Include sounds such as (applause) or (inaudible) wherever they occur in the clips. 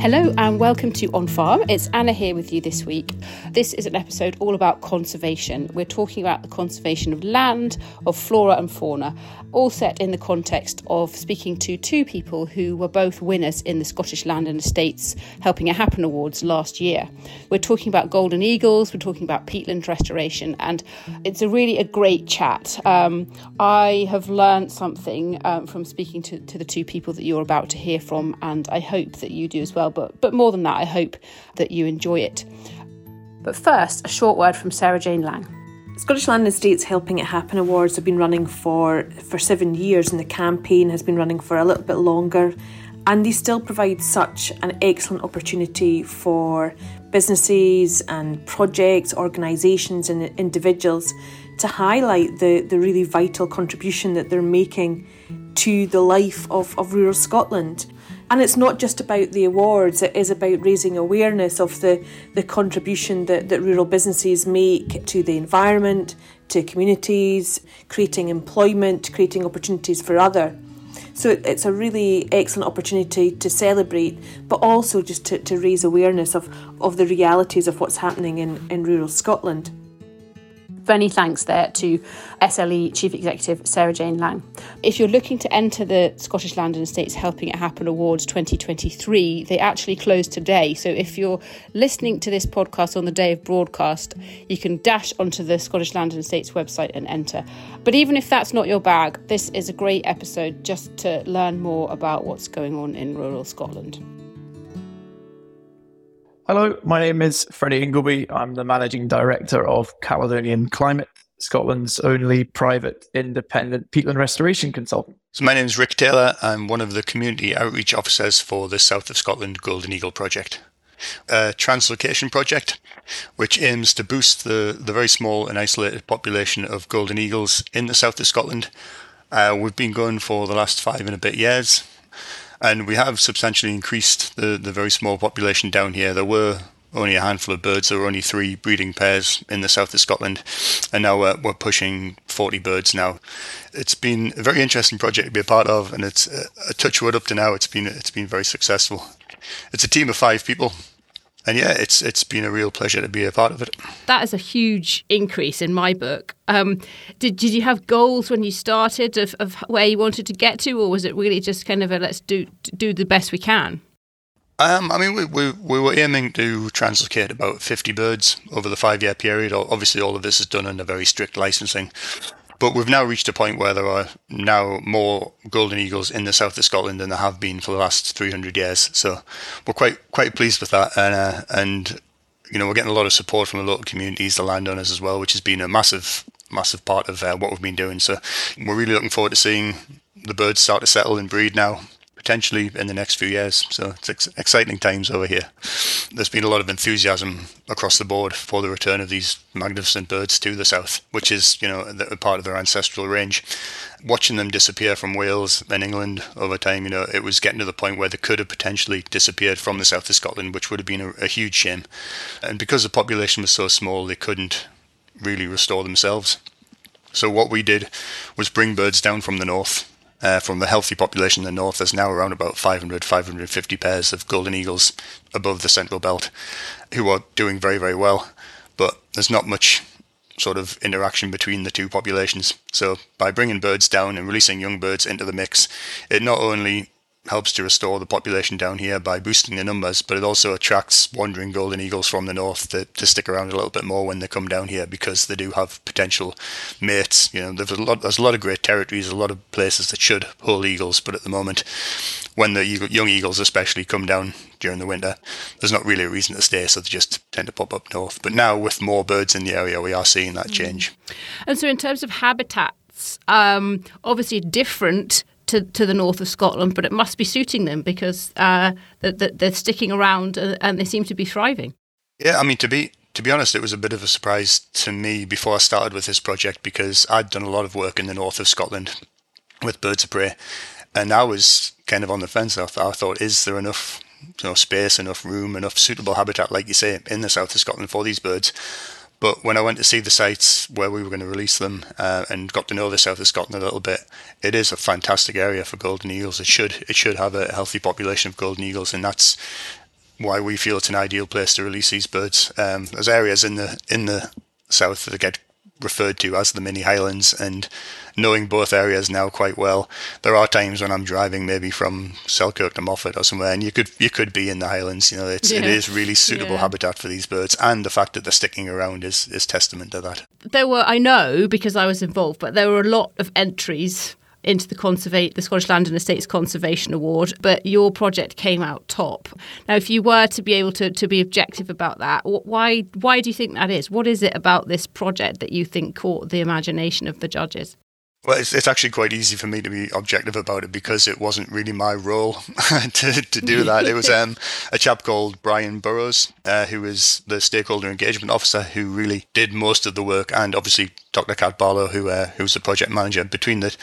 Hello and welcome to On Farm. It's Anna here with you this week. This is an episode all about conservation. We're talking about the conservation of land, of flora and fauna, all set in the context of speaking to two people who were both winners in the Scottish Land and Estates Helping It Happen Awards last year. We're talking about golden eagles, we're talking about peatland restoration, and it's a really a great chat. Um, I have learned something um, from speaking to, to the two people that you're about to hear from, and I hope that you do as well. But, but more than that, I hope that you enjoy it. But first, a short word from Sarah Jane Laing. Scottish Land and Estates Helping It Happen Awards have been running for, for seven years, and the campaign has been running for a little bit longer. And they still provide such an excellent opportunity for businesses and projects, organisations, and individuals to highlight the, the really vital contribution that they're making to the life of, of rural Scotland. And it's not just about the awards, it is about raising awareness of the, the contribution that, that rural businesses make to the environment, to communities, creating employment, creating opportunities for other. So it's a really excellent opportunity to celebrate, but also just to, to raise awareness of, of the realities of what's happening in, in rural Scotland many thanks there to SLE Chief Executive Sarah Jane Laing. If you're looking to enter the Scottish Land and Estates Helping It Happen Awards 2023, they actually close today. So if you're listening to this podcast on the day of broadcast, you can dash onto the Scottish Land and Estates website and enter. But even if that's not your bag, this is a great episode just to learn more about what's going on in rural Scotland. Hello, my name is Freddie Ingleby. I'm the managing director of Caledonian Climate, Scotland's only private independent peatland restoration consultant. So, my name is Rick Taylor. I'm one of the community outreach officers for the South of Scotland Golden Eagle project, a translocation project which aims to boost the, the very small and isolated population of golden eagles in the south of Scotland. Uh, we've been going for the last five and a bit years. And we have substantially increased the, the very small population down here. There were only a handful of birds. There were only three breeding pairs in the south of Scotland, and now we're, we're pushing 40 birds now. It's been a very interesting project to be a part of, and it's a, a touch wood up to now. It's been it's been very successful. It's a team of five people, and yeah, it's it's been a real pleasure to be a part of it. That is a huge increase in my book. Um, did did you have goals when you started of, of where you wanted to get to, or was it really just kind of a let's do do the best we can? Um, I mean, we, we, we were aiming to translocate about 50 birds over the five year period. Obviously, all of this is done under very strict licensing. But we've now reached a point where there are now more golden eagles in the south of Scotland than there have been for the last 300 years. So we're quite quite pleased with that, and uh, and you know we're getting a lot of support from the local communities, the landowners as well, which has been a massive massive part of uh, what we've been doing. So we're really looking forward to seeing the birds start to settle and breed now potentially in the next few years. So it's ex- exciting times over here. There's been a lot of enthusiasm across the board for the return of these magnificent birds to the south, which is you know a part of their ancestral range. Watching them disappear from Wales and England over time, you know, it was getting to the point where they could have potentially disappeared from the south of Scotland, which would have been a, a huge shame. And because the population was so small, they couldn't really restore themselves. So what we did was bring birds down from the north uh, from the healthy population in the north, there's now around about 500, 550 pairs of golden eagles above the central belt who are doing very, very well. But there's not much sort of interaction between the two populations. So by bringing birds down and releasing young birds into the mix, it not only helps to restore the population down here by boosting the numbers, but it also attracts wandering golden eagles from the north to, to stick around a little bit more when they come down here because they do have potential mates. You know, there's a lot, there's a lot of great territories, a lot of places that should hold eagles, but at the moment, when the young eagles especially come down during the winter, there's not really a reason to stay, so they just tend to pop up north. But now, with more birds in the area, we are seeing that change. And so, in terms of habitats, um, obviously different to, to the north of Scotland, but it must be suiting them because uh, they're sticking around and they seem to be thriving. Yeah, I mean to be to be honest, it was a bit of a surprise to me before I started with this project because I'd done a lot of work in the north of Scotland with birds of prey, and I was kind of on the fence. I thought, I thought is there enough you know, space, enough room, enough suitable habitat, like you say, in the south of Scotland for these birds? But when I went to see the sites where we were going to release them uh, and got to know the south of Scotland a little bit, it is a fantastic area for golden eagles. It should it should have a healthy population of golden eagles, and that's why we feel it's an ideal place to release these birds. Um, there's areas in the in the south that get referred to as the mini highlands and knowing both areas now quite well there are times when i'm driving maybe from selkirk to moffat or somewhere and you could you could be in the highlands you know it's, yeah. it is really suitable yeah. habitat for these birds and the fact that they're sticking around is is testament to that there were i know because i was involved but there were a lot of entries into the conserva- the Scottish Land and Estates Conservation Award, but your project came out top. Now, if you were to be able to, to be objective about that, why why do you think that is? What is it about this project that you think caught the imagination of the judges? Well, it's, it's actually quite easy for me to be objective about it because it wasn't really my role (laughs) to, to do (laughs) that. It was um, a chap called Brian Burrows, uh, who was the stakeholder engagement officer, who really did most of the work, and obviously Dr. Kat Barlow, who uh, who was the project manager. Between the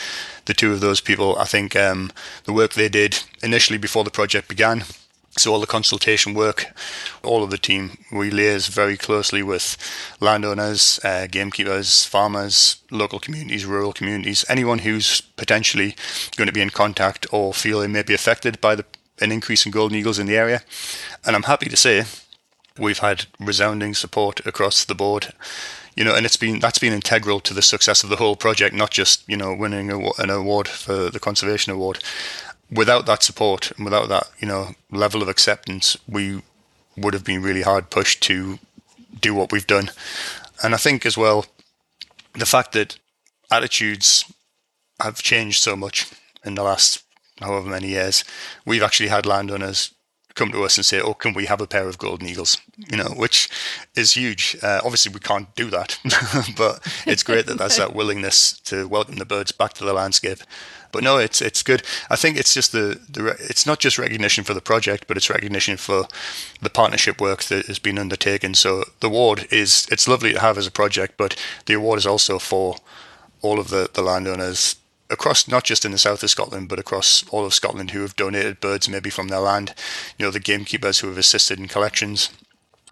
the two of those people, I think um, the work they did initially before the project began so all the consultation work, all of the team, we liaise very closely with landowners, uh, gamekeepers, farmers, local communities, rural communities, anyone who's potentially going to be in contact or feel they may be affected by the, an increase in golden eagles in the area. And I'm happy to say we've had resounding support across the board. You know, and it's been that's been integral to the success of the whole project, not just you know winning a, an award for the conservation award without that support and without that, you know, level of acceptance, we would have been really hard pushed to do what we've done. And I think as well, the fact that attitudes have changed so much in the last however many years, we've actually had landowners come to us and say, "Oh, can we have a pair of golden eagles?" You know, which is huge. Uh, obviously, we can't do that, (laughs) but it's great that there's that willingness to welcome the birds back to the landscape but no, it's it's good. I think it's just the, the it's not just recognition for the project, but it's recognition for the partnership work that has been undertaken. So the award is it's lovely to have as a project, but the award is also for all of the, the landowners across not just in the south of Scotland but across all of Scotland who have donated birds maybe from their land you know the gamekeepers who have assisted in collections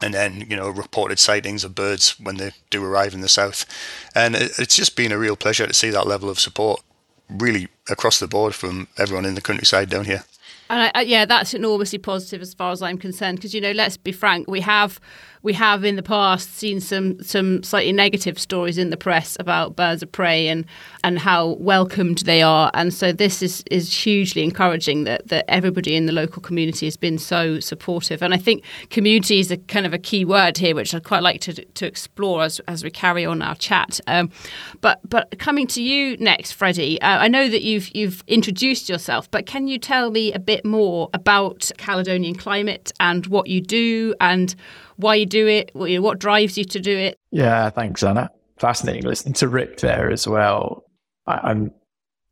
and then you know reported sightings of birds when they do arrive in the south and it's just been a real pleasure to see that level of support really across the board from everyone in the countryside down here. And I, yeah, that's enormously positive as far as I'm concerned. Because you know, let's be frank, we have we have in the past seen some some slightly negative stories in the press about birds of prey and and how welcomed they are. And so this is is hugely encouraging that that everybody in the local community has been so supportive. And I think community is a kind of a key word here, which I'd quite like to to explore as as we carry on our chat. Um, but but coming to you next, Freddie, uh, I know that you've you've introduced yourself, but can you tell me a bit more about Caledonian climate and what you do and why you do it, what drives you to do it. Yeah, thanks, Anna. Fascinating listening to Rick there as well. I, am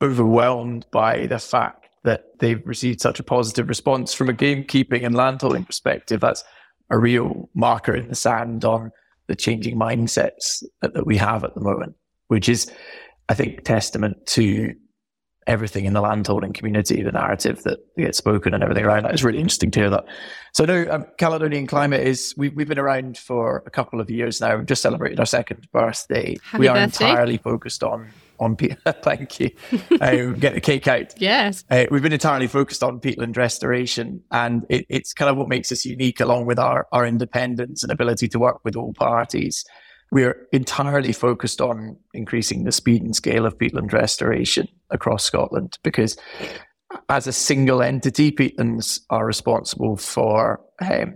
overwhelmed by the fact that they've received such a positive response from a gamekeeping and landholding perspective. That's a real marker in the sand on the changing mindsets that, that we have at the moment, which is, I think, testament to everything in the landholding community, the narrative that gets spoken and everything around that is really interesting to hear that. So no, um, Caledonian Climate is, we, we've been around for a couple of years now. We've just celebrated our second birthday. Happy we are birthday. entirely focused on on (laughs) thank you. Uh, get the cake out. Yes. Uh, we've been entirely focused on peatland restoration, and it, it's kind of what makes us unique, along with our, our independence and ability to work with all parties we're entirely focused on increasing the speed and scale of peatland restoration across Scotland because as a single entity, peatlands are responsible for, um,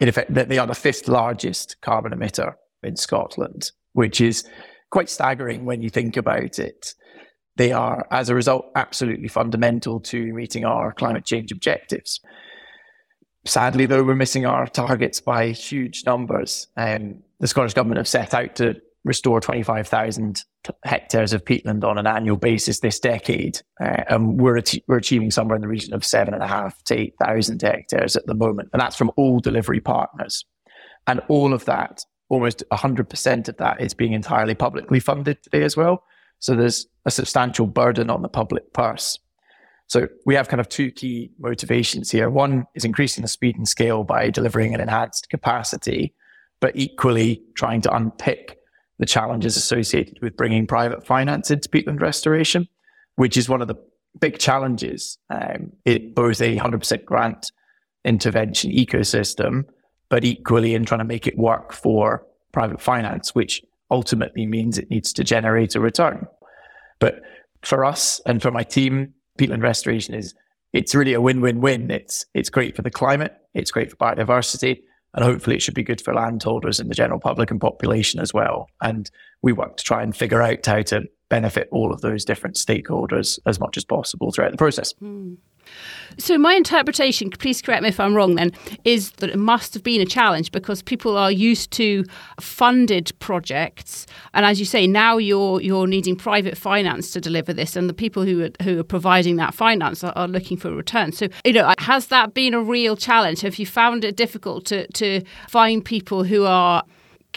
in effect, they are the fifth largest carbon emitter in Scotland, which is quite staggering when you think about it. They are, as a result, absolutely fundamental to meeting our climate change objectives. Sadly, though, we're missing our targets by huge numbers. Um, the Scottish Government have set out to restore 25,000 hectares of peatland on an annual basis this decade. Uh, and we're, we're achieving somewhere in the region of seven and a half to 8,000 hectares at the moment. And that's from all delivery partners. And all of that, almost 100% of that is being entirely publicly funded today as well. So there's a substantial burden on the public purse. So we have kind of two key motivations here. One is increasing the speed and scale by delivering an enhanced capacity, but equally trying to unpick the challenges associated with bringing private finance into peatland restoration, which is one of the big challenges um, in both a 100% grant intervention ecosystem, but equally in trying to make it work for private finance, which ultimately means it needs to generate a return. But for us and for my team, peatland restoration is it's really a win-win-win. It's it's great for the climate, it's great for biodiversity, and hopefully it should be good for landholders and the general public and population as well. And we work to try and figure out how to benefit all of those different stakeholders as much as possible throughout the process. Mm. So, my interpretation, please correct me if I'm wrong, then, is that it must have been a challenge because people are used to funded projects, and as you say, now you're you're needing private finance to deliver this, and the people who are, who are providing that finance are, are looking for a return. So, you know, has that been a real challenge? Have you found it difficult to to find people who are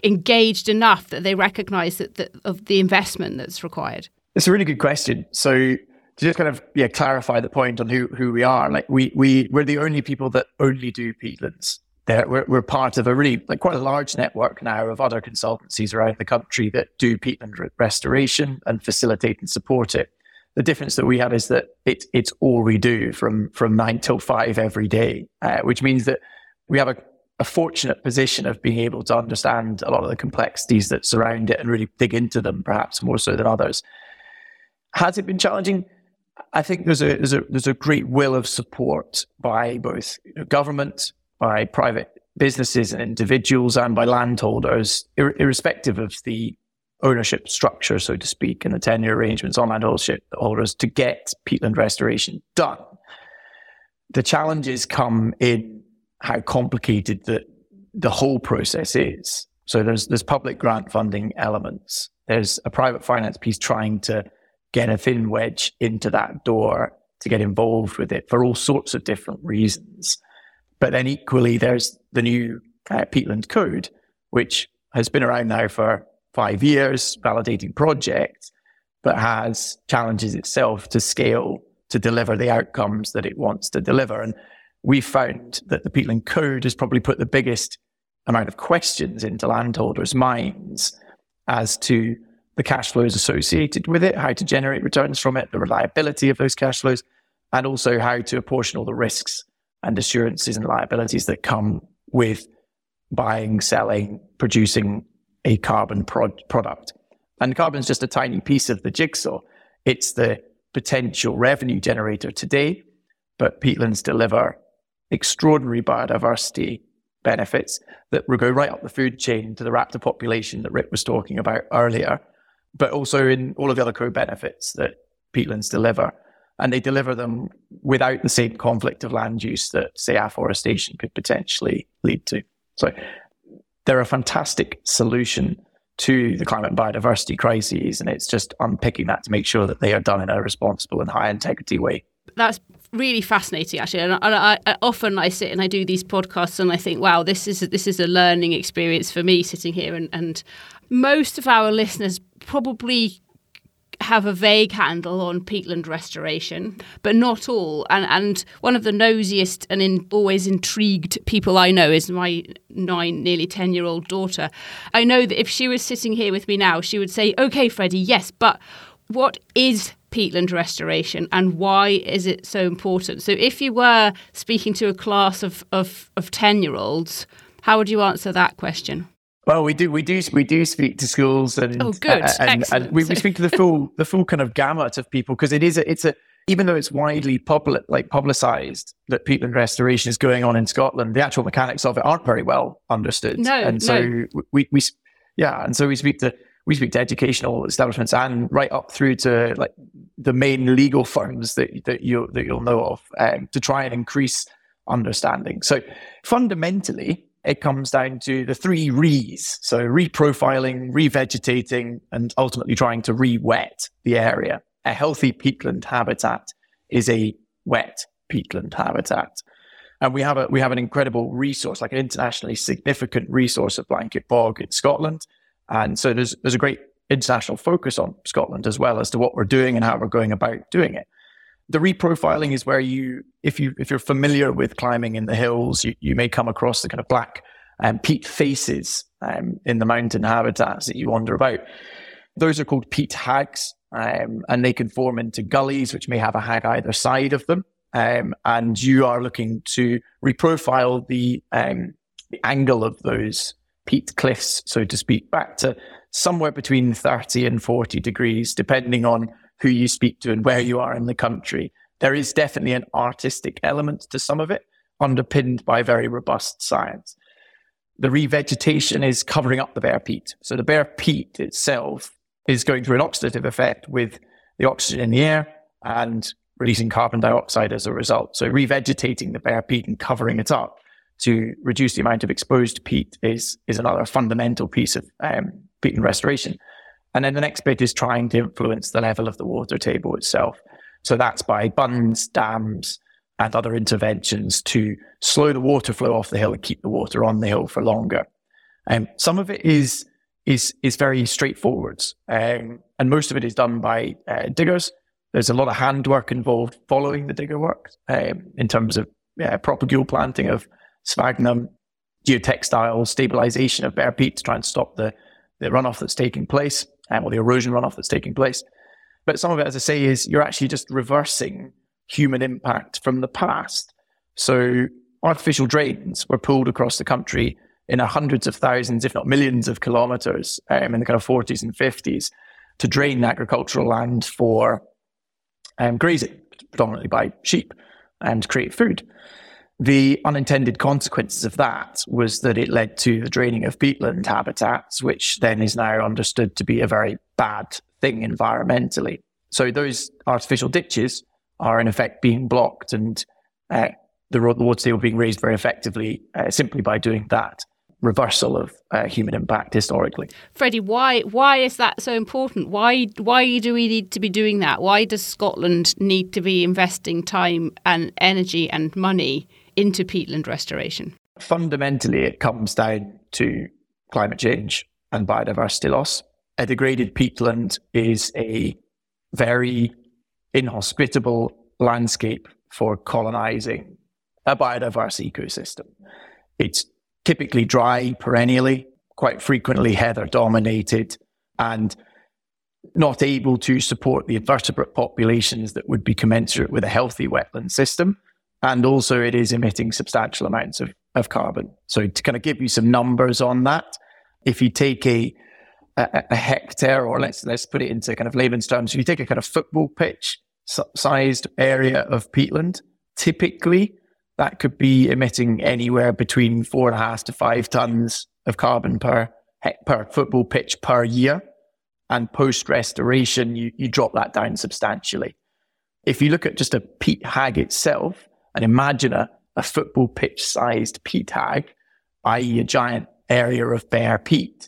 engaged enough that they recognise that, that of the investment that's required? It's a really good question. So to just kind of yeah clarify the point on who who we are. Like we we we're the only people that only do peatlands. There, we're, we're part of a really like quite a large network now of other consultancies around the country that do peatland re- restoration and facilitate and support it. The difference that we have is that it, it's all we do from from nine till five every day, uh, which means that we have a, a fortunate position of being able to understand a lot of the complexities that surround it and really dig into them, perhaps more so than others. Has it been challenging? I think there's a, there's a there's a great will of support by both government, by private businesses and individuals, and by landholders, ir- irrespective of the ownership structure, so to speak, and the tenure arrangements on landholders to get peatland restoration done. The challenges come in how complicated the the whole process is. So there's there's public grant funding elements. There's a private finance piece trying to get a thin wedge into that door to get involved with it for all sorts of different reasons. But then equally, there's the new uh, Peatland Code, which has been around now for five years, validating projects, but has challenges itself to scale to deliver the outcomes that it wants to deliver. And we found that the Peatland Code has probably put the biggest amount of questions into landholders' minds as to the cash flows associated with it, how to generate returns from it, the reliability of those cash flows, and also how to apportion all the risks and assurances and liabilities that come with buying, selling, producing a carbon pro- product. And carbon is just a tiny piece of the jigsaw. It's the potential revenue generator today, but peatlands deliver extraordinary biodiversity benefits that will go right up the food chain to the raptor population that Rick was talking about earlier, but also in all of the other co-benefits that peatlands deliver. And they deliver them without the same conflict of land use that, say, afforestation could potentially lead to. So they're a fantastic solution to the climate and biodiversity crises. And it's just unpicking that to make sure that they are done in a responsible and high integrity way. That's really fascinating actually and, I, I, often I sit and I do these podcasts and I think wow this is this is a learning experience for me sitting here and, and most of our listeners probably have a vague handle on peatland restoration, but not all. And and one of the nosiest and in, always intrigued people I know is my nine, nearly ten year old daughter. I know that if she was sitting here with me now, she would say, "Okay, Freddie, yes, but what is peatland restoration and why is it so important?" So, if you were speaking to a class of of, of ten year olds, how would you answer that question? Well, we do, we do, we do speak to schools, and oh, good, uh, and, and, we, we, speak to the full, the full kind of gamut of people because it is, a, it's a, even though it's widely public, like publicized that peatland restoration is going on in Scotland, the actual mechanics of it aren't very well understood. No, and so no. we, we, yeah, and so we speak to we speak to educational establishments and right up through to like the main legal firms that that you that you'll know of um, to try and increase understanding. So fundamentally, it comes down to the three re's. So reprofiling, revegetating, and ultimately trying to re-wet the area. A healthy peatland habitat is a wet peatland habitat. And we have a we have an incredible resource, like an internationally significant resource of blanket bog in Scotland. And so there's there's a great international focus on Scotland as well as to what we're doing and how we're going about doing it the reprofiling is where you, if you if you're familiar with climbing in the hills, you, you may come across the kind of black um, peat faces um, in the mountain habitats that you wander about. Those are called peat hags, um, and they can form into gullies, which may have a hag either side of them. Um, and you are looking to reprofile the um, the angle of those peat cliffs, so to speak, back to somewhere between 30 and 40 degrees, depending on who you speak to and where you are in the country. There is definitely an artistic element to some of it, underpinned by very robust science. The revegetation is covering up the bare peat. So the bare peat itself is going through an oxidative effect with the oxygen in the air and releasing carbon dioxide as a result. So revegetating the bare peat and covering it up to reduce the amount of exposed peat is, is another fundamental piece of um, peatland restoration. And then the next bit is trying to influence the level of the water table itself. So that's by bunds, dams, and other interventions to slow the water flow off the hill and keep the water on the hill for longer. Um, some of it is is is very straightforward, um, and most of it is done by uh, diggers. There's a lot of handwork involved following the digger work um, in terms of yeah, propagule planting of sphagnum, geotextile stabilization of bare peat to try and stop the, the runoff that's taking place um, or the erosion runoff that's taking place. But some of it, as I say, is you're actually just reversing human impact from the past. So artificial drains were pulled across the country in hundreds of thousands, if not millions of kilometers um, in the kind of 40s and 50s to drain agricultural land for um, grazing, predominantly by sheep, and create food. The unintended consequences of that was that it led to the draining of peatland habitats, which then is now understood to be a very bad thing environmentally. So those artificial ditches are in effect being blocked and uh, the, water table being raised very effectively uh, simply by doing that reversal of uh, human impact historically. Freddie, why why is that so important? Why why do we need to be doing that? Why does Scotland need to be investing time and energy and money into peatland restoration? Fundamentally, it comes down to climate change and biodiversity loss. A degraded peatland is a very inhospitable landscape for colonizing a biodiverse ecosystem. It's typically dry perennially, quite frequently heather dominated, and not able to support the invertebrate populations that would be commensurate with a healthy wetland system. And also, it is emitting substantial amounts of, of carbon. So, to kind of give you some numbers on that, if you take a, a, a hectare, or let's, let's put it into kind of layman's terms, if you take a kind of football pitch sized area of peatland, typically that could be emitting anywhere between four and a half to five tons of carbon per per football pitch per year. And post restoration, you, you drop that down substantially. If you look at just a peat hag itself and imagine a, a football pitch sized peat hag, i.e., a giant area of bare peat,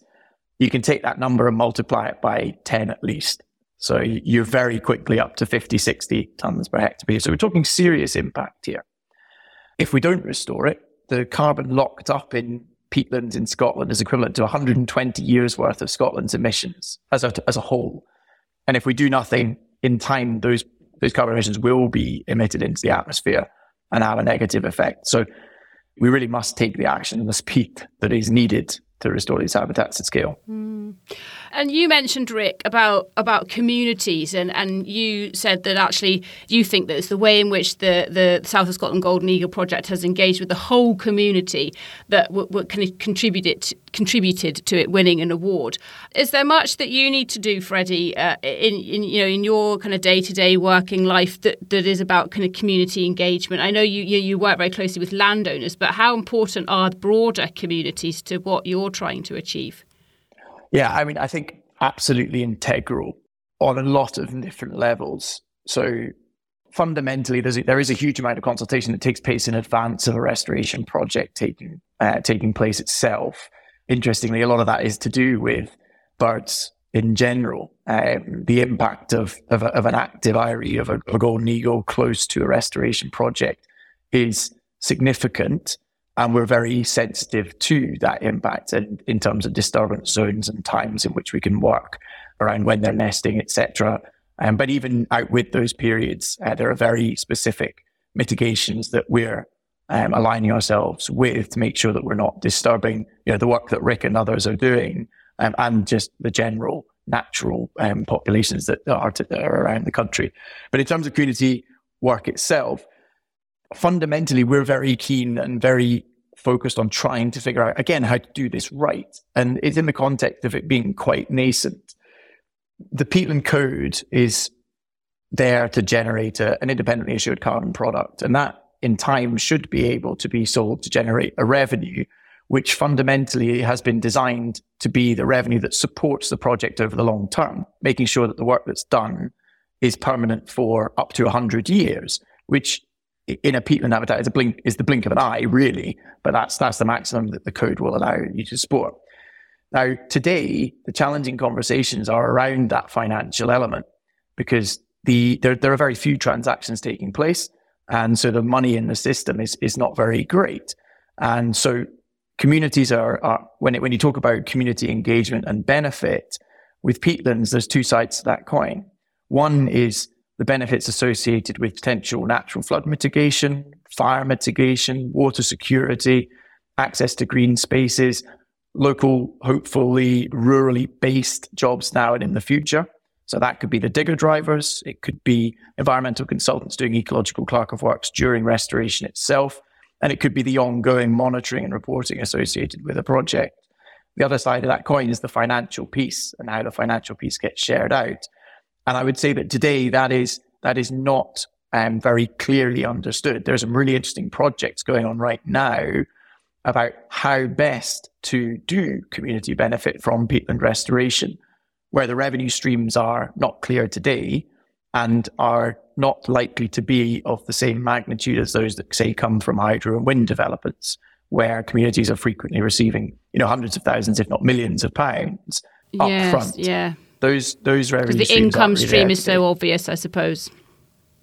you can take that number and multiply it by 10 at least. So you're very quickly up to 50, 60 tons per hectare. So we're talking serious impact here. If we don't restore it, the carbon locked up in peatlands in Scotland is equivalent to 120 years worth of Scotland's emissions as a, as a whole. And if we do nothing in time, those, those carbon emissions will be emitted into the atmosphere and have a negative effect. So we really must take the action and the speed that is needed to restore these habitats at scale. Mm. And you mentioned Rick about about communities, and, and you said that actually you think that it's the way in which the the South of Scotland Golden Eagle project has engaged with the whole community that w- w- kind of contributed contributed to it winning an award. Is there much that you need to do, Freddie, uh, in, in you know in your kind of day to day working life that, that is about kind of community engagement? I know you, you you work very closely with landowners, but how important are broader communities to what you're trying to achieve? Yeah, I mean, I think absolutely integral on a lot of different levels. So fundamentally, there's a, there is a huge amount of consultation that takes place in advance of a restoration project taking uh, taking place itself. Interestingly, a lot of that is to do with birds in general. Um, the impact of of, a, of, an active eyrie of a, a golden eagle close to a restoration project is significant and we're very sensitive to that impact and in terms of disturbance zones and times in which we can work around when they're nesting, etc. Um, but even out with those periods, uh, there are very specific mitigations that we're um, aligning ourselves with to make sure that we're not disturbing you know, the work that Rick and others are doing um, and just the general natural um, populations that are, to, that are around the country. But in terms of community work itself, fundamentally, we're very keen and very focused on trying to figure out, again, how to do this right. And it's in the context of it being quite nascent. The peatland code is there to generate a, an independently issued carbon product. And that in time should be able to be sold to generate a revenue, which fundamentally has been designed to be the revenue that supports the project over the long term, making sure that the work that's done is permanent for up to 100 years, which in a peatland habitat is a blink is the blink of an eye, really. But that's that's the maximum that the code will allow you to support. Now, today, the challenging conversations are around that financial element because the there, there are very few transactions taking place. And so the money in the system is is not very great. And so communities are, are when it, when you talk about community engagement and benefit with peatlands, there's two sides to that coin. One is the benefits associated with potential natural flood mitigation, fire mitigation, water security, access to green spaces, local, hopefully rurally based jobs now and in the future. So that could be the digger drivers. It could be environmental consultants doing ecological clerk of works during restoration itself. And it could be the ongoing monitoring and reporting associated with a project. The other side of that coin is the financial piece and how the financial piece gets shared out. And I would say that today that is that is not um, very clearly understood. There's some really interesting projects going on right now about how best to do community benefit from peatland restoration, where the revenue streams are not clear today and are not likely to be of the same magnitude as those that say come from hydro and wind developments, where communities are frequently receiving, you know, hundreds of thousands, if not millions of pounds yes, front. Yeah those those revenue the income stream is so obvious, I suppose.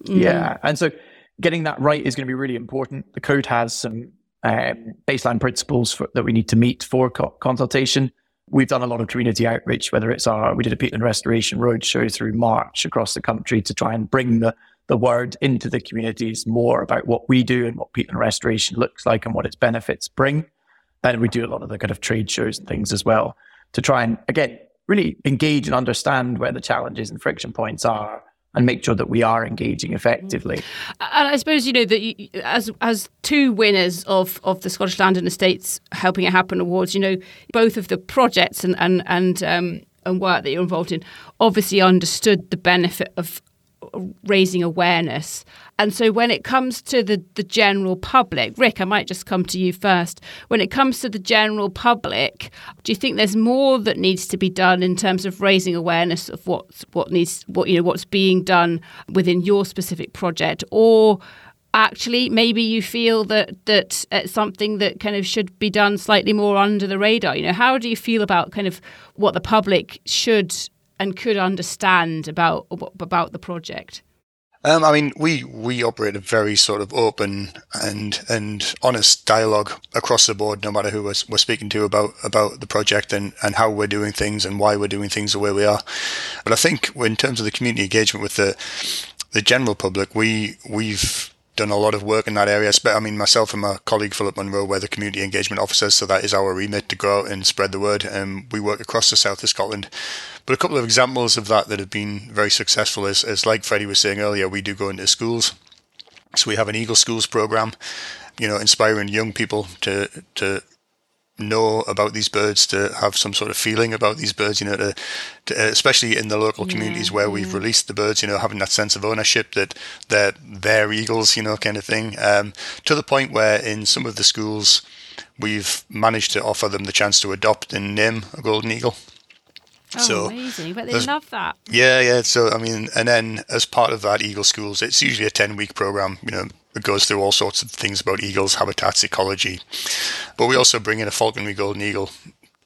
Mm. Yeah, and so getting that right is going to be really important. The code has some um, baseline principles for, that we need to meet for co- consultation. We've done a lot of community outreach, whether it's our we did a peatland restoration roadshow through March across the country to try and bring the the word into the communities more about what we do and what peatland restoration looks like and what its benefits bring. And we do a lot of the kind of trade shows and things as well to try and again really engage and understand where the challenges and friction points are and make sure that we are engaging effectively. And I suppose you know that as as two winners of of the Scottish Land and Estates Helping It Happen awards, you know both of the projects and and and um, and work that you're involved in obviously understood the benefit of raising awareness. And so when it comes to the, the general public, Rick, I might just come to you first. When it comes to the general public, do you think there's more that needs to be done in terms of raising awareness of what what needs what you know what's being done within your specific project or actually maybe you feel that that it's something that kind of should be done slightly more under the radar you know how do you feel about kind of what the public should and could understand about about the project? Um, I mean, we we operate a very sort of open and and honest dialogue across the board, no matter who we're, we're speaking to about about the project and, and how we're doing things and why we're doing things the way we are. But I think in terms of the community engagement with the the general public, we we've done a lot of work in that area. I mean, myself and my colleague Philip Munro, we're the community engagement officers, so that is our remit to go out and spread the word. And we work across the south of Scotland. But a couple of examples of that that have been very successful is, is like Freddie was saying earlier, we do go into schools. So we have an Eagle Schools program, you know, inspiring young people to to know about these birds, to have some sort of feeling about these birds, you know, to, to especially in the local communities where we've released the birds, you know, having that sense of ownership that they're their eagles, you know, kind of thing. Um, to the point where in some of the schools we've managed to offer them the chance to adopt and name a golden eagle. Oh, so amazing! But they love that. Yeah, yeah. So I mean, and then as part of that Eagle Schools, it's usually a ten-week program. You know, it goes through all sorts of things about eagles, habitats, ecology. But we also bring in a falconry golden eagle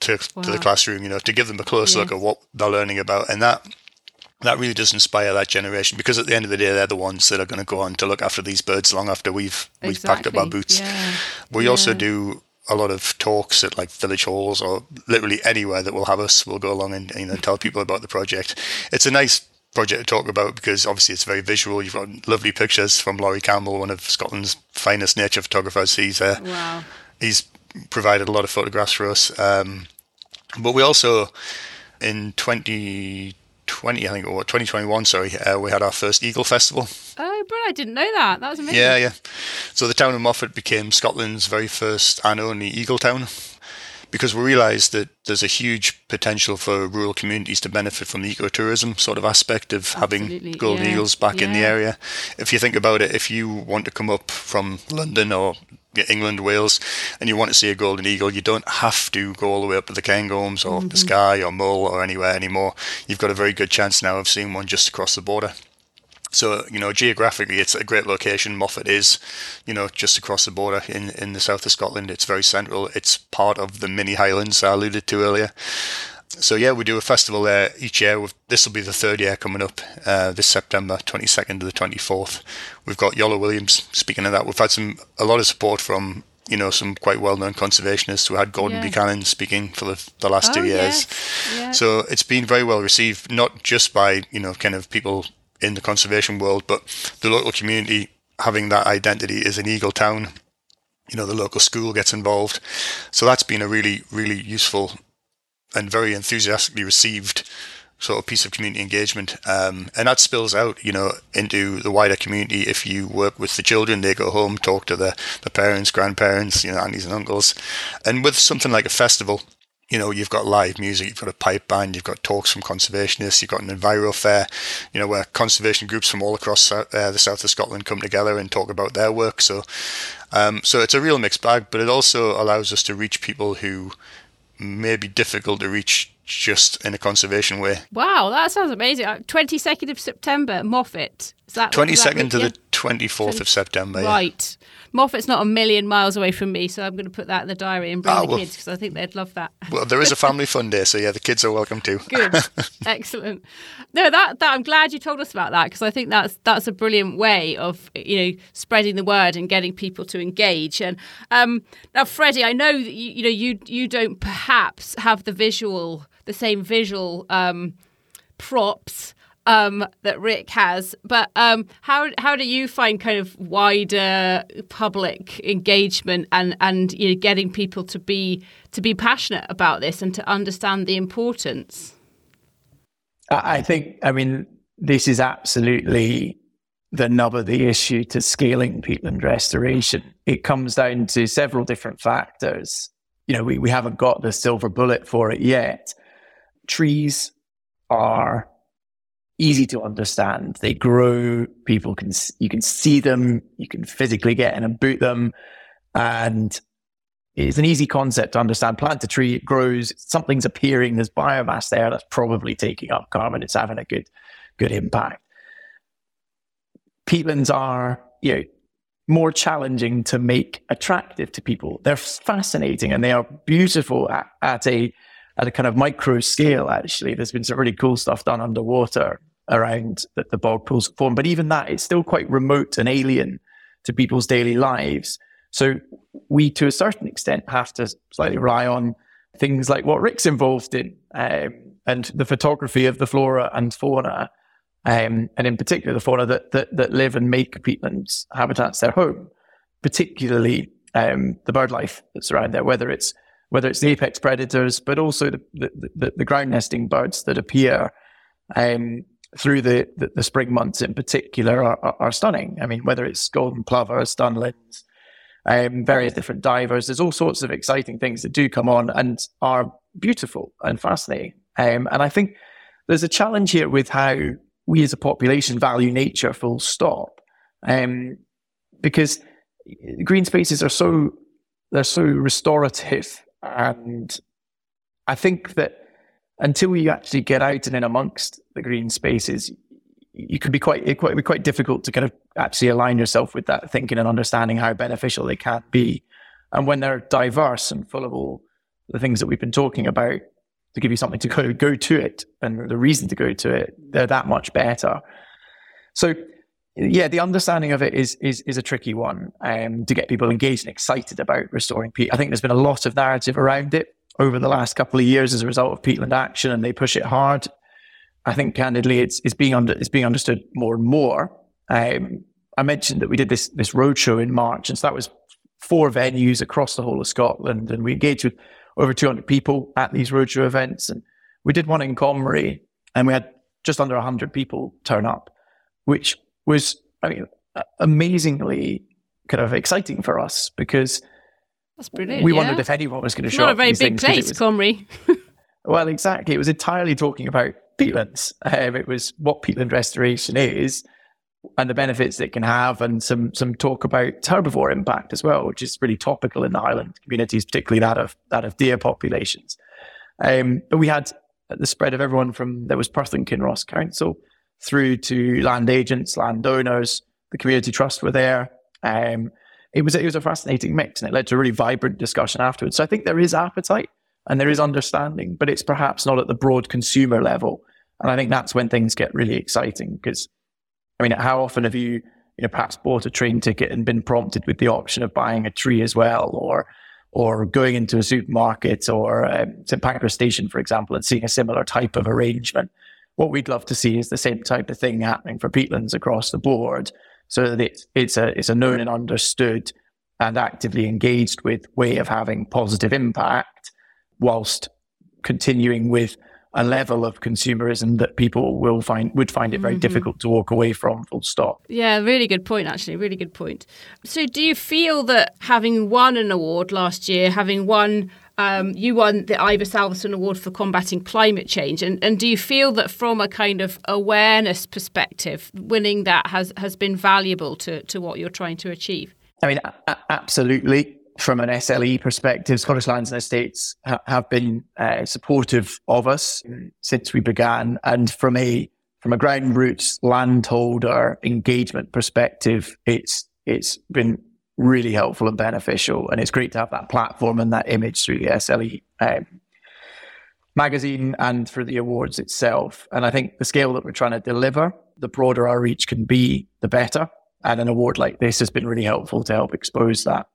to, wow. to the classroom, you know, to give them a close yes. look at what they're learning about. And that that really does inspire that generation because at the end of the day, they're the ones that are going to go on to look after these birds long after we've exactly. we've packed up our boots. Yeah. We yeah. also do a lot of talks at like village halls or literally anywhere that will have us. We'll go along and you know tell people about the project. It's a nice project to talk about because obviously it's very visual. You've got lovely pictures from Laurie Campbell, one of Scotland's finest nature photographers. He's uh, wow. he's provided a lot of photographs for us. Um, but we also in 2020, I think, or 2021, sorry, uh, we had our first Eagle Festival. Oh, but I didn't know that. That was amazing. Yeah, yeah. So the town of Moffat became Scotland's very first and only Eagle town because we realised that there's a huge potential for rural communities to benefit from the ecotourism sort of aspect of Absolutely, having golden yeah, eagles back yeah. in the area. If you think about it, if you want to come up from London or England, Wales, and you want to see a golden eagle, you don't have to go all the way up to the Cairngorms or mm-hmm. the Skye or Mull or anywhere anymore. You've got a very good chance now of seeing one just across the border. So, you know, geographically, it's a great location. Moffat is, you know, just across the border in, in the south of Scotland. It's very central. It's part of the mini Highlands I alluded to earlier. So, yeah, we do a festival there each year. This will be the third year coming up uh, this September, 22nd to the 24th. We've got Iolo Williams. Speaking of that, we've had some a lot of support from you know some quite well-known conservationists. We had Gordon yeah. Buchanan speaking for the, the last oh, two years. Yes. Yes. So it's been very well received, not just by you know kind of people in the conservation world, but the local community having that identity is an eagle town. You know, the local school gets involved. So that's been a really, really useful and very enthusiastically received sort of piece of community engagement. Um, and that spills out, you know, into the wider community. If you work with the children, they go home, talk to the, the parents, grandparents, you know, aunties and uncles. And with something like a festival, you know, you've got live music, you've got a pipe band, you've got talks from conservationists, you've got an enviro fair, you know, where conservation groups from all across uh, the south of Scotland come together and talk about their work. So, um, so it's a real mixed bag, but it also allows us to reach people who may be difficult to reach just in a conservation way. Wow, that sounds amazing. 22nd uh, of September, Moffat. Is that 22nd to the 24th of September. Right. Yeah. Moffat's not a million miles away from me, so I'm going to put that in the diary and bring oh, the well, kids because I think they'd love that. well, there is a family fun day, so yeah, the kids are welcome too. (laughs) Good, excellent. No, that that I'm glad you told us about that because I think that's that's a brilliant way of you know spreading the word and getting people to engage. And um, now, Freddie, I know that you, you know you you don't perhaps have the visual the same visual um, props um, that Rick has. But um, how how do you find kind of wider public engagement and and you know getting people to be to be passionate about this and to understand the importance? I think I mean this is absolutely the nub of the issue to scaling peatland restoration. It comes down to several different factors. You know, we, we haven't got the silver bullet for it yet. Trees are easy to understand. They grow. People can you can see them. You can physically get in and boot them, and it's an easy concept to understand. Plant a tree, it grows. Something's appearing. There's biomass there that's probably taking up carbon. It's having a good good impact. Peatlands are you know more challenging to make attractive to people. They're fascinating and they are beautiful at, at a at a kind of micro scale, actually. There's been some really cool stuff done underwater around the, the bog pools form. But even that, it's still quite remote and alien to people's daily lives. So we, to a certain extent, have to slightly rely on things like what Rick's involved in um, and the photography of the flora and fauna um, and in particular the fauna that, that, that live and make peatlands habitats their home, particularly um, the bird life that's around there, whether it's whether it's the apex predators, but also the, the, the, the ground nesting birds that appear um, through the, the, the, spring months in particular are, are, are, stunning. I mean, whether it's golden plovers, dunlins, um, various different divers, there's all sorts of exciting things that do come on and are beautiful and fascinating. Um, and I think there's a challenge here with how we as a population value nature full stop. Um, because green spaces are so, they're so restorative and I think that until you actually get out and in amongst the green spaces, you can be quite it quite be quite difficult to kind of actually align yourself with that thinking and understanding how beneficial they can be. And when they're diverse and full of all the things that we've been talking about, to give you something to go, go to it and the reason to go to it, they're that much better. So yeah, the understanding of it is is is a tricky one um, to get people engaged and excited about restoring peat. I think there's been a lot of narrative around it over the last couple of years as a result of peatland action, and they push it hard. I think candidly, it's it's being under it's being understood more and more. Um, I mentioned that we did this this roadshow in March, and so that was four venues across the whole of Scotland, and we engaged with over 200 people at these roadshow events, and we did one in Comrie, and we had just under 100 people turn up, which was, I mean, amazingly kind of exciting for us because that's brilliant. We yeah. wondered if anyone was going to show Not up. a very big place, was, Comrie. (laughs) well, exactly. It was entirely talking about peatlands. Um, it was what peatland restoration is and the benefits it can have, and some some talk about herbivore impact as well, which is really topical in the island communities, particularly that of that of deer populations. Um, but we had the spread of everyone from there was Perth and Kinross Council through to land agents, landowners, the community trust were there. Um, it was it was a fascinating mix, and it led to a really vibrant discussion afterwards. So I think there is appetite and there is understanding, but it's perhaps not at the broad consumer level. And I think that's when things get really exciting because, I mean, how often have you, you know, perhaps bought a train ticket and been prompted with the option of buying a tree as well, or or going into a supermarket or um, St Pancras Station, for example, and seeing a similar type of arrangement what we'd love to see is the same type of thing happening for peatlands across the board so that it's, it's a it's a known and understood and actively engaged with way of having positive impact whilst continuing with a level of consumerism that people will find would find it very mm-hmm. difficult to walk away from full stop. Yeah, really good point actually, really good point. So do you feel that having won an award last year, having won um, you won the Ivor Salverson Award for combating climate change, and, and do you feel that from a kind of awareness perspective, winning that has has been valuable to to what you're trying to achieve? I mean, a- absolutely. From an SLE perspective, Scottish Lands and Estates ha- have been uh, supportive of us since we began, and from a from a ground roots landholder engagement perspective, it's it's been really helpful and beneficial. And it's great to have that platform and that image through the SLE um, magazine and for the awards itself. And I think the scale that we're trying to deliver, the broader our reach can be, the better. And an award like this has been really helpful to help expose that.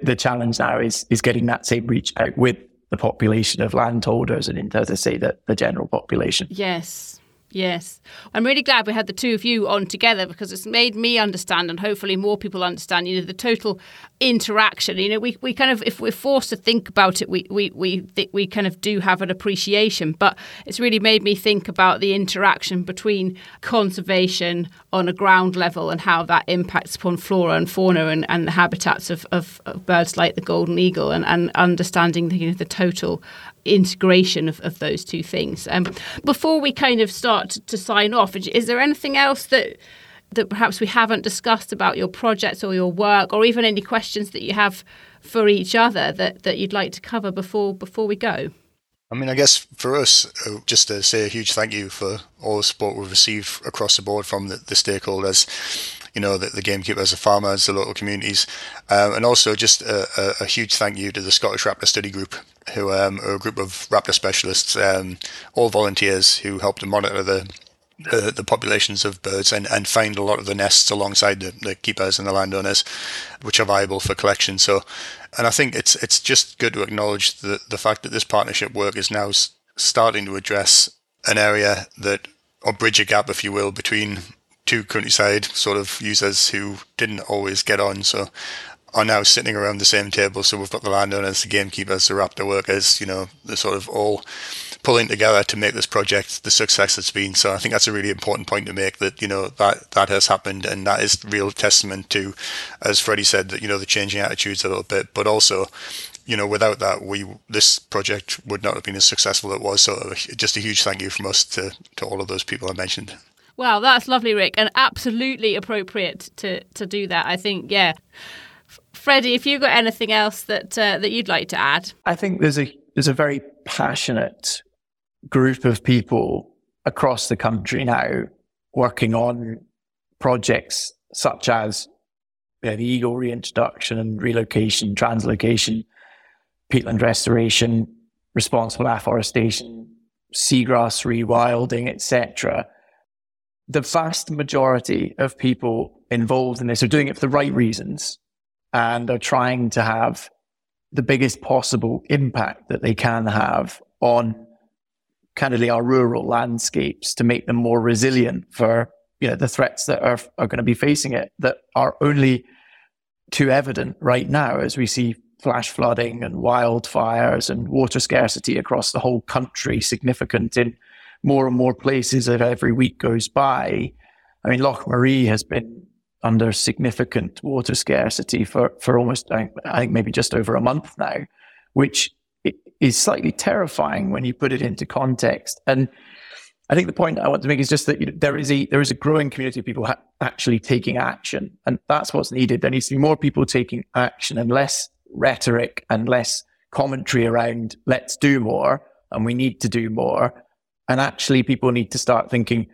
The challenge now is is getting that same reach out with the population of landholders and into, as I say, the, the general population. Yes. Yes. I'm really glad we had the two of you on together because it's made me understand and hopefully more people understand, you know, the total interaction. You know, we, we kind of, if we're forced to think about it, we, we, we, we kind of do have an appreciation. But it's really made me think about the interaction between conservation on a ground level and how that impacts upon flora and fauna and, and the habitats of, of, of birds like the golden eagle and, and understanding the, you know, the total integration of, of those two things. Um, before we kind of start to, sign off, is there anything else that that perhaps we haven't discussed about your projects or your work, or even any questions that you have for each other that, that you'd like to cover before before we go? I mean, I guess for us, uh, just to say a huge thank you for all the support we've received across the board from the, the stakeholders, you know, the, the gamekeepers, the farmers, the local communities, um, and also just a, a, a, huge thank you to the Scottish Raptor Study Group, who um, are a group of raptor specialists, um, all volunteers who help to monitor the the, the populations of birds and, and find a lot of the nests alongside the, the keepers and the landowners, which are viable for collection. So, and I think it's it's just good to acknowledge the the fact that this partnership work is now starting to address an area that or bridge a gap, if you will, between two countryside sort of users who didn't always get on. So are now sitting around the same table. So we've got the landowners, the gamekeepers, the raptor workers, you know, they're sort of all pulling together to make this project the success it's been. So I think that's a really important point to make that, you know, that, that has happened and that is real testament to, as Freddie said, that, you know, the changing attitudes a little bit, but also, you know, without that, we this project would not have been as successful as it was. So just a huge thank you from us to, to all of those people I mentioned. Wow, that's lovely, Rick, and absolutely appropriate to, to do that. I think, yeah. Freddie, if you've got anything else that uh, that you'd like to add, I think there's a there's a very passionate group of people across the country now working on projects such as you know, the eagle reintroduction and relocation, translocation, peatland restoration, responsible afforestation, seagrass rewilding, etc. The vast majority of people involved in this are doing it for the right reasons and are trying to have the biggest possible impact that they can have on candidly our rural landscapes to make them more resilient for you know the threats that are are going to be facing it that are only too evident right now as we see flash flooding and wildfires and water scarcity across the whole country significant in more and more places as every week goes by. I mean, Loch Maree has been under significant water scarcity for, for almost, I think, maybe just over a month now, which is slightly terrifying when you put it into context. And I think the point I want to make is just that you know, there is a there is a growing community of people ha- actually taking action, and that's what's needed. There needs to be more people taking action and less rhetoric and less commentary around let's do more and we need to do more. And actually, people need to start thinking,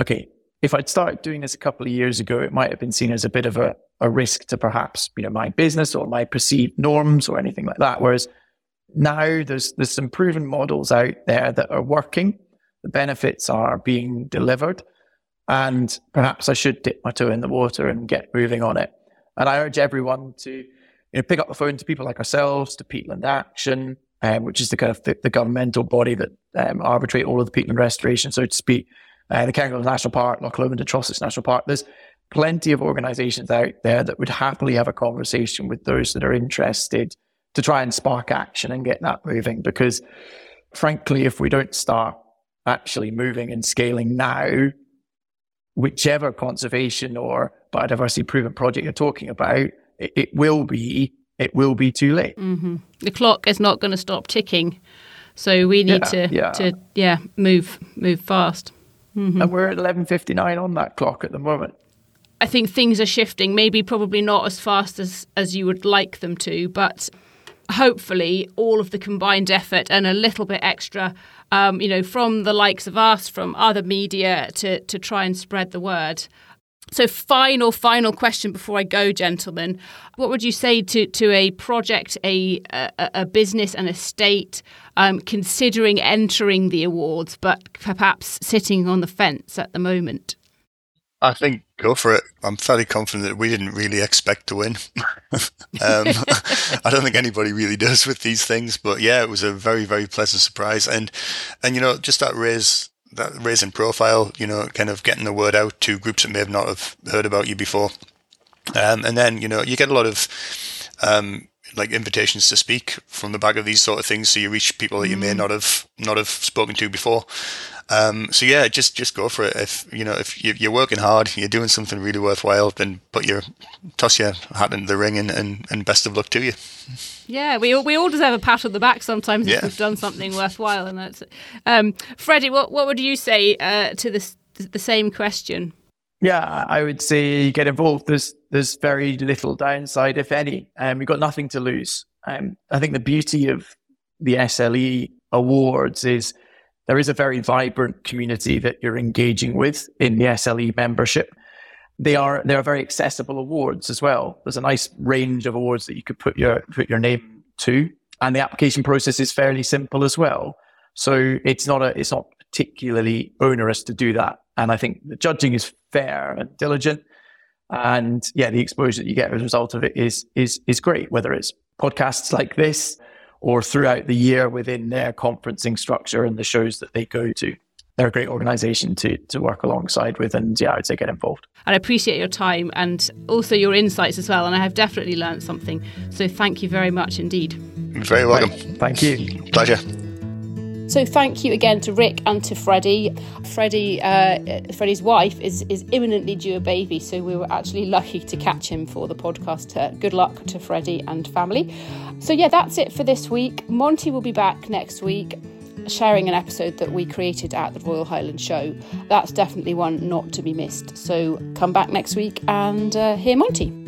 okay, if I'd started doing this a couple of years ago, it might have been seen as a bit of a, a risk to perhaps you know my business or my perceived norms or anything like that. Whereas now there's there's some proven models out there that are working. The benefits are being delivered, and perhaps I should dip my toe in the water and get moving on it. And I urge everyone to you know pick up the phone to people like ourselves, to Peatland Action, um, which is the kind of the, the governmental body that um, arbitrate all of the peatland restoration, so to speak. Uh, the Cairngorms National Park, Loch Lomond and Trossachs National Park. There's plenty of organisations out there that would happily have a conversation with those that are interested to try and spark action and get that moving. Because frankly, if we don't start actually moving and scaling now, whichever conservation or biodiversity improvement project you're talking about, it, it will be it will be too late. Mm-hmm. The clock is not going to stop ticking, so we need yeah, to yeah. to yeah move move fast. Mm-hmm. And we're at eleven fifty nine on that clock at the moment. I think things are shifting, maybe probably not as fast as as you would like them to, but hopefully all of the combined effort and a little bit extra, um, you know, from the likes of us, from other media to, to try and spread the word. So, final, final question before I go, gentlemen. What would you say to, to a project, a, a, a business, an estate um, considering entering the awards, but perhaps sitting on the fence at the moment? I think go for it. I'm fairly confident that we didn't really expect to win. (laughs) um, I don't think anybody really does with these things, but yeah, it was a very, very pleasant surprise. And and you know, just that raise that raising profile, you know, kind of getting the word out to groups that may have not have heard about you before. Um, and then you know, you get a lot of um, like invitations to speak from the back of these sort of things, so you reach people that you may mm. not have not have spoken to before. Um, so yeah, just just go for it. If you know if you're working hard, you're doing something really worthwhile, then put your toss your hat into the ring and, and, and best of luck to you. Yeah, we all, we all deserve a pat on the back sometimes yeah. if we've done something worthwhile. And that's um, Freddie. What what would you say uh, to this the same question? Yeah, I would say get involved. There's there's very little downside, if any. Um, we've got nothing to lose. Um, I think the beauty of the SLE awards is there is a very vibrant community that you're engaging with in the SLE membership. They are they are very accessible awards as well. There's a nice range of awards that you could put your put your name to, and the application process is fairly simple as well. So it's not a it's not particularly onerous to do that. And I think the judging is fair and diligent. And yeah, the exposure that you get as a result of it is is is great, whether it's podcasts like this, or throughout the year within their conferencing structure and the shows that they go to. they're a great organization to to work alongside with and yeah, I would say get involved. And I appreciate your time and also your insights as well. And I have definitely learned something. So thank you very much indeed. You're very welcome. Thank you. Pleasure. So thank you again to Rick and to Freddie. Freddie, uh, Freddie's wife is is imminently due a baby, so we were actually lucky to catch him for the podcast. Uh, good luck to Freddie and family. So yeah, that's it for this week. Monty will be back next week sharing an episode that we created at the Royal Highland Show. That's definitely one not to be missed. So come back next week and uh, hear Monty.